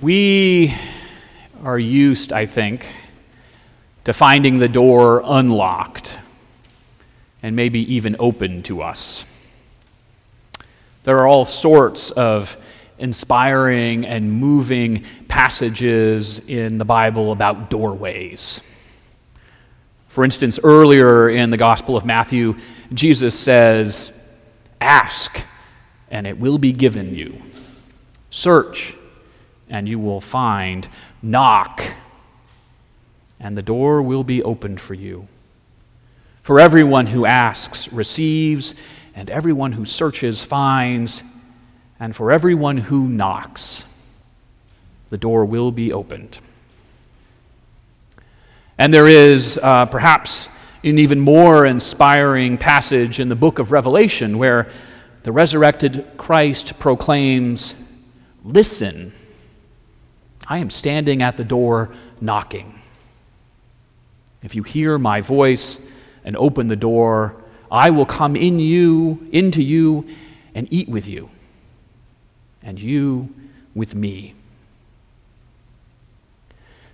We are used, I think, to finding the door unlocked and maybe even open to us. There are all sorts of inspiring and moving passages in the Bible about doorways. For instance, earlier in the Gospel of Matthew, Jesus says, Ask, and it will be given you. Search, and you will find. Knock, and the door will be opened for you. For everyone who asks receives, and everyone who searches finds, and for everyone who knocks, the door will be opened. And there is uh, perhaps an even more inspiring passage in the book of Revelation where the resurrected Christ proclaims, Listen I am standing at the door knocking. If you hear my voice and open the door, I will come in you, into you, and eat with you, and you with me.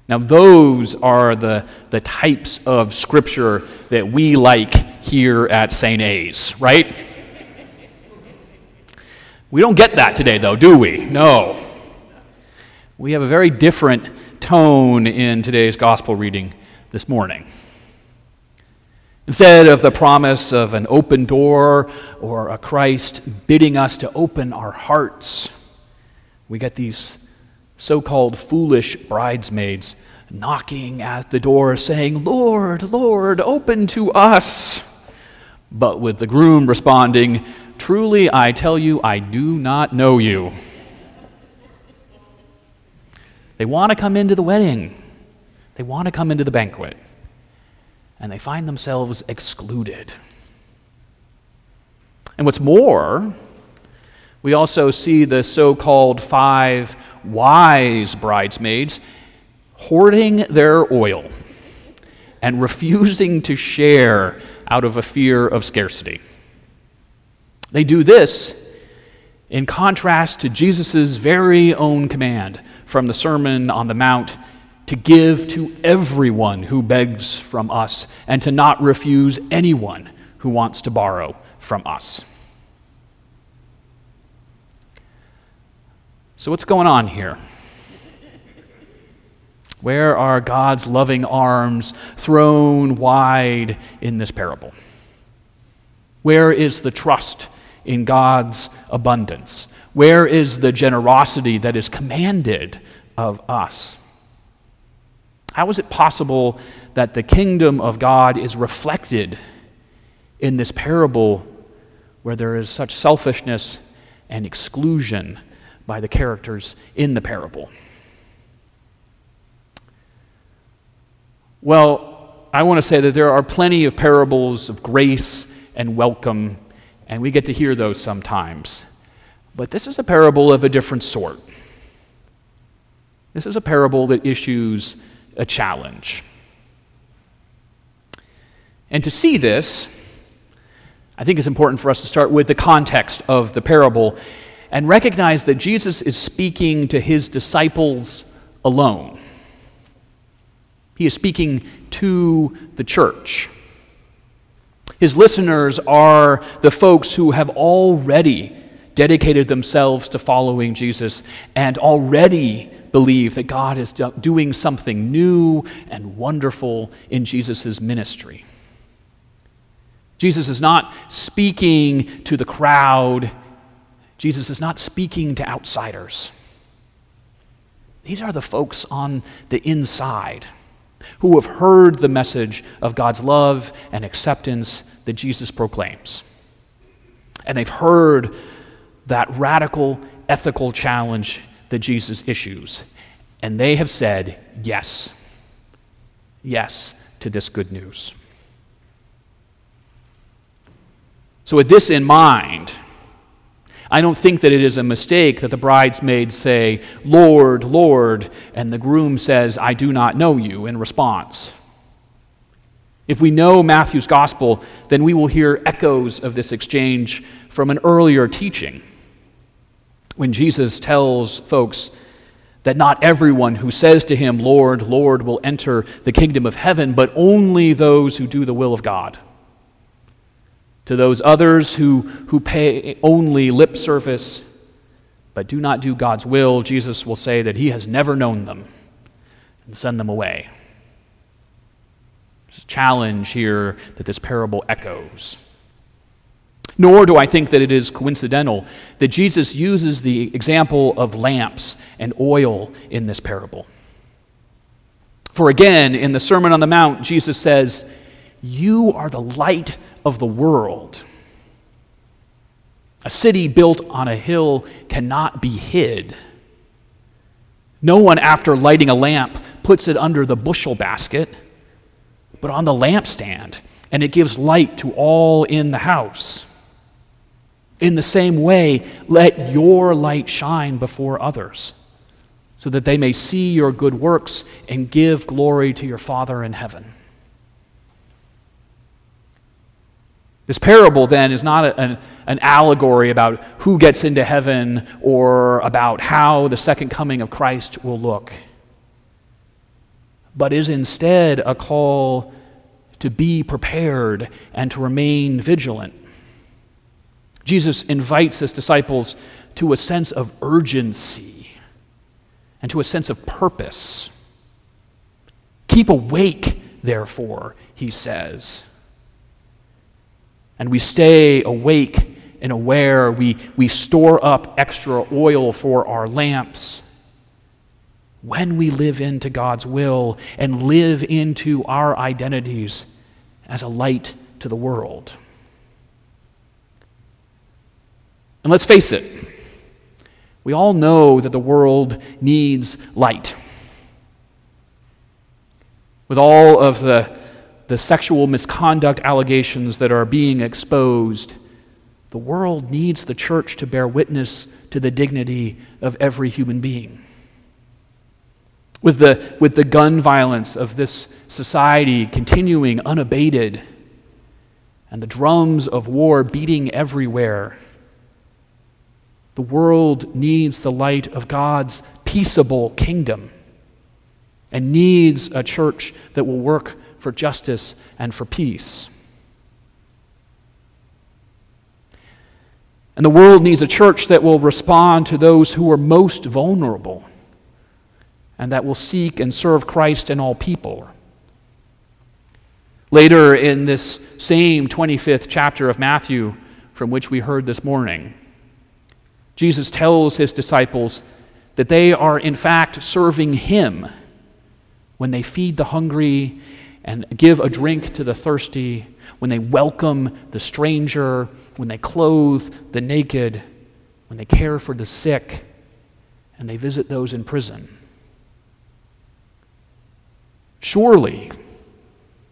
Now, those are the, the types of scripture that we like here at St. A's, right? We don't get that today, though, do we? No. We have a very different tone in today's gospel reading this morning. Instead of the promise of an open door or a Christ bidding us to open our hearts, we get these so called foolish bridesmaids knocking at the door saying, Lord, Lord, open to us. But with the groom responding, Truly I tell you, I do not know you. They want to come into the wedding, they want to come into the banquet, and they find themselves excluded. And what's more, we also see the so called five wise bridesmaids hoarding their oil and refusing to share out of a fear of scarcity. They do this in contrast to Jesus' very own command from the Sermon on the Mount to give to everyone who begs from us and to not refuse anyone who wants to borrow from us. So, what's going on here? Where are God's loving arms thrown wide in this parable? Where is the trust in God's abundance? Where is the generosity that is commanded of us? How is it possible that the kingdom of God is reflected in this parable where there is such selfishness and exclusion by the characters in the parable? Well, I want to say that there are plenty of parables of grace and welcome, and we get to hear those sometimes. But this is a parable of a different sort. This is a parable that issues a challenge. And to see this, I think it's important for us to start with the context of the parable and recognize that Jesus is speaking to his disciples alone. He is speaking to the church. His listeners are the folks who have already dedicated themselves to following Jesus and already believe that God is doing something new and wonderful in Jesus' ministry. Jesus is not speaking to the crowd, Jesus is not speaking to outsiders. These are the folks on the inside who have heard the message of God's love and acceptance that Jesus proclaims. And they've heard that radical ethical challenge that Jesus issues. And they have said yes, yes to this good news. So, with this in mind, I don't think that it is a mistake that the bridesmaids say, Lord, Lord, and the groom says, I do not know you in response. If we know Matthew's gospel, then we will hear echoes of this exchange from an earlier teaching when Jesus tells folks that not everyone who says to him, Lord, Lord, will enter the kingdom of heaven, but only those who do the will of God. To those others who, who pay only lip service but do not do God's will, Jesus will say that he has never known them and send them away. There's a challenge here that this parable echoes. Nor do I think that it is coincidental that Jesus uses the example of lamps and oil in this parable. For again, in the Sermon on the Mount, Jesus says, You are the light of the world. A city built on a hill cannot be hid. No one, after lighting a lamp, puts it under the bushel basket, but on the lampstand, and it gives light to all in the house. In the same way, let your light shine before others, so that they may see your good works and give glory to your Father in heaven. This parable, then, is not a, an, an allegory about who gets into heaven or about how the second coming of Christ will look, but is instead a call to be prepared and to remain vigilant. Jesus invites his disciples to a sense of urgency and to a sense of purpose. Keep awake, therefore, he says. And we stay awake and aware. We, we store up extra oil for our lamps. When we live into God's will and live into our identities as a light to the world. And let's face it, we all know that the world needs light. With all of the, the sexual misconduct allegations that are being exposed, the world needs the church to bear witness to the dignity of every human being. With the, with the gun violence of this society continuing unabated, and the drums of war beating everywhere, the world needs the light of God's peaceable kingdom and needs a church that will work for justice and for peace. And the world needs a church that will respond to those who are most vulnerable and that will seek and serve Christ and all people. Later in this same 25th chapter of Matthew, from which we heard this morning, Jesus tells his disciples that they are, in fact, serving him when they feed the hungry and give a drink to the thirsty, when they welcome the stranger, when they clothe the naked, when they care for the sick, and they visit those in prison. Surely,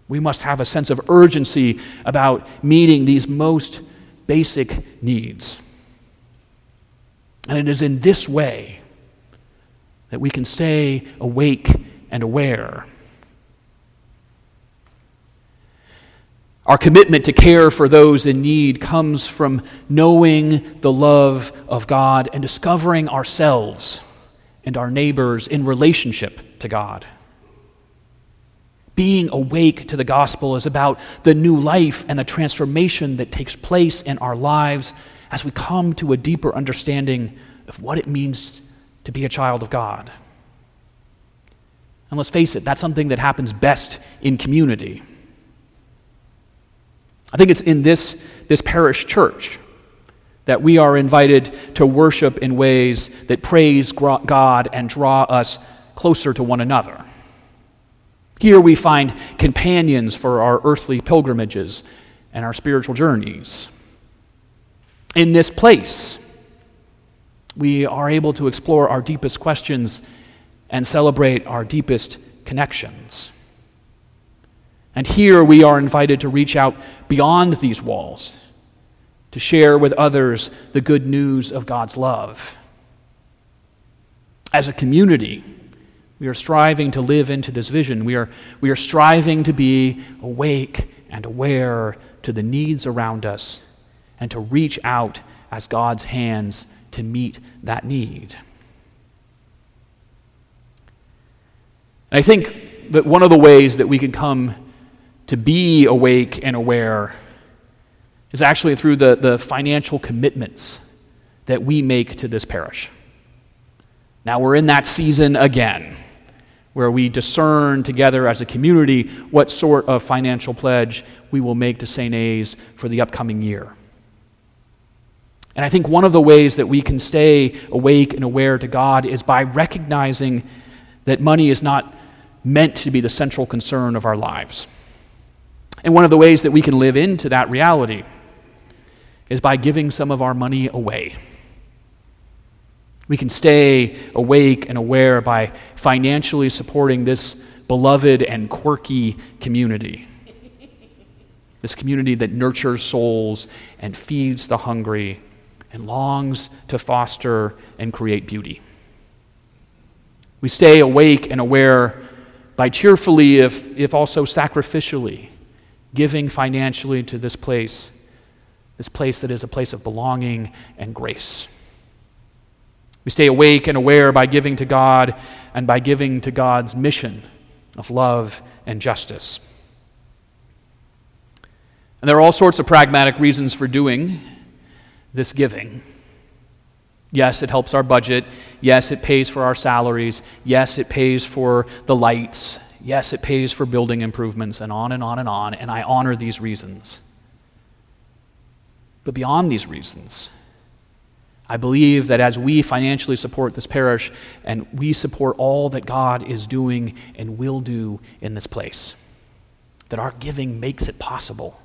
we must have a sense of urgency about meeting these most basic needs. And it is in this way that we can stay awake and aware. Our commitment to care for those in need comes from knowing the love of God and discovering ourselves and our neighbors in relationship to God. Being awake to the gospel is about the new life and the transformation that takes place in our lives as we come to a deeper understanding of what it means to be a child of God. And let's face it, that's something that happens best in community. I think it's in this, this parish church that we are invited to worship in ways that praise God and draw us closer to one another. Here we find companions for our earthly pilgrimages and our spiritual journeys in this place, we are able to explore our deepest questions and celebrate our deepest connections. And here we are invited to reach out beyond these walls, to share with others the good news of God's love. As a community, we are striving to live into this vision. We are, we are striving to be awake and aware to the needs around us and to reach out as God's hands to meet that need. And I think that one of the ways that we can come to be awake and aware is actually through the, the financial commitments that we make to this parish. Now we're in that season again where we discern together as a community what sort of financial pledge we will make to St. A's for the upcoming year. And I think one of the ways that we can stay awake and aware to God is by recognizing that money is not meant to be the central concern of our lives. And one of the ways that we can live into that reality is by giving some of our money away. We can stay awake and aware by financially supporting this beloved and quirky community. This community that nurtures souls and feeds the hungry and longs to foster and create beauty. We stay awake and aware by cheerfully, if, if also sacrificially, giving financially to this place, this place that is a place of belonging and grace. We stay awake and aware by giving to God and by giving to God's mission of love and justice. And there are all sorts of pragmatic reasons for doing this giving. Yes, it helps our budget. Yes, it pays for our salaries. Yes, it pays for the lights. Yes, it pays for building improvements, and on and on and on. And I honor these reasons. But beyond these reasons, I believe that as we financially support this parish and we support all that God is doing and will do in this place, that our giving makes it possible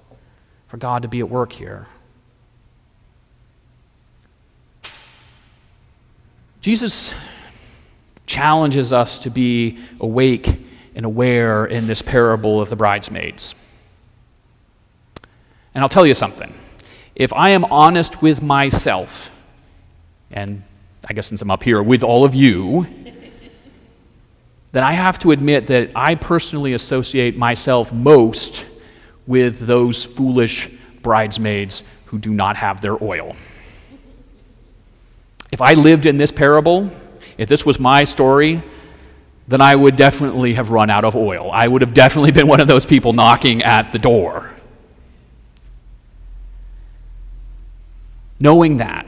for God to be at work here. Jesus challenges us to be awake and aware in this parable of the bridesmaids. And I'll tell you something. If I am honest with myself, and I guess since I'm up here with all of you, then I have to admit that I personally associate myself most with those foolish bridesmaids who do not have their oil. If I lived in this parable, if this was my story, then I would definitely have run out of oil. I would have definitely been one of those people knocking at the door. Knowing that,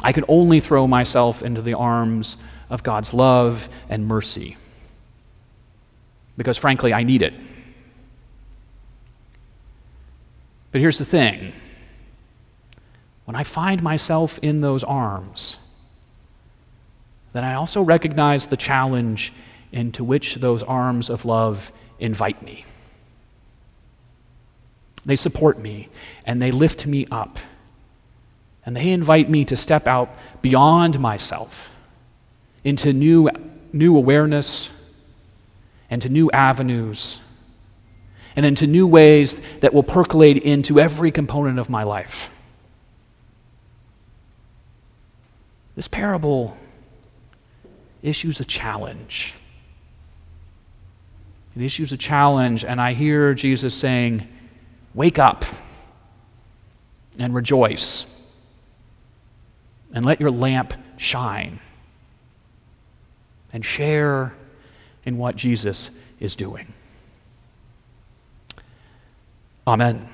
I could only throw myself into the arms of God's love and mercy. Because frankly, I need it. But here's the thing when I find myself in those arms, then I also recognize the challenge into which those arms of love invite me. They support me and they lift me up. And they invite me to step out beyond myself into new, new awareness and to new avenues and into new ways that will percolate into every component of my life. This parable issues a challenge. It issues a challenge, and I hear Jesus saying, Wake up and rejoice and let your lamp shine and share in what Jesus is doing. Amen.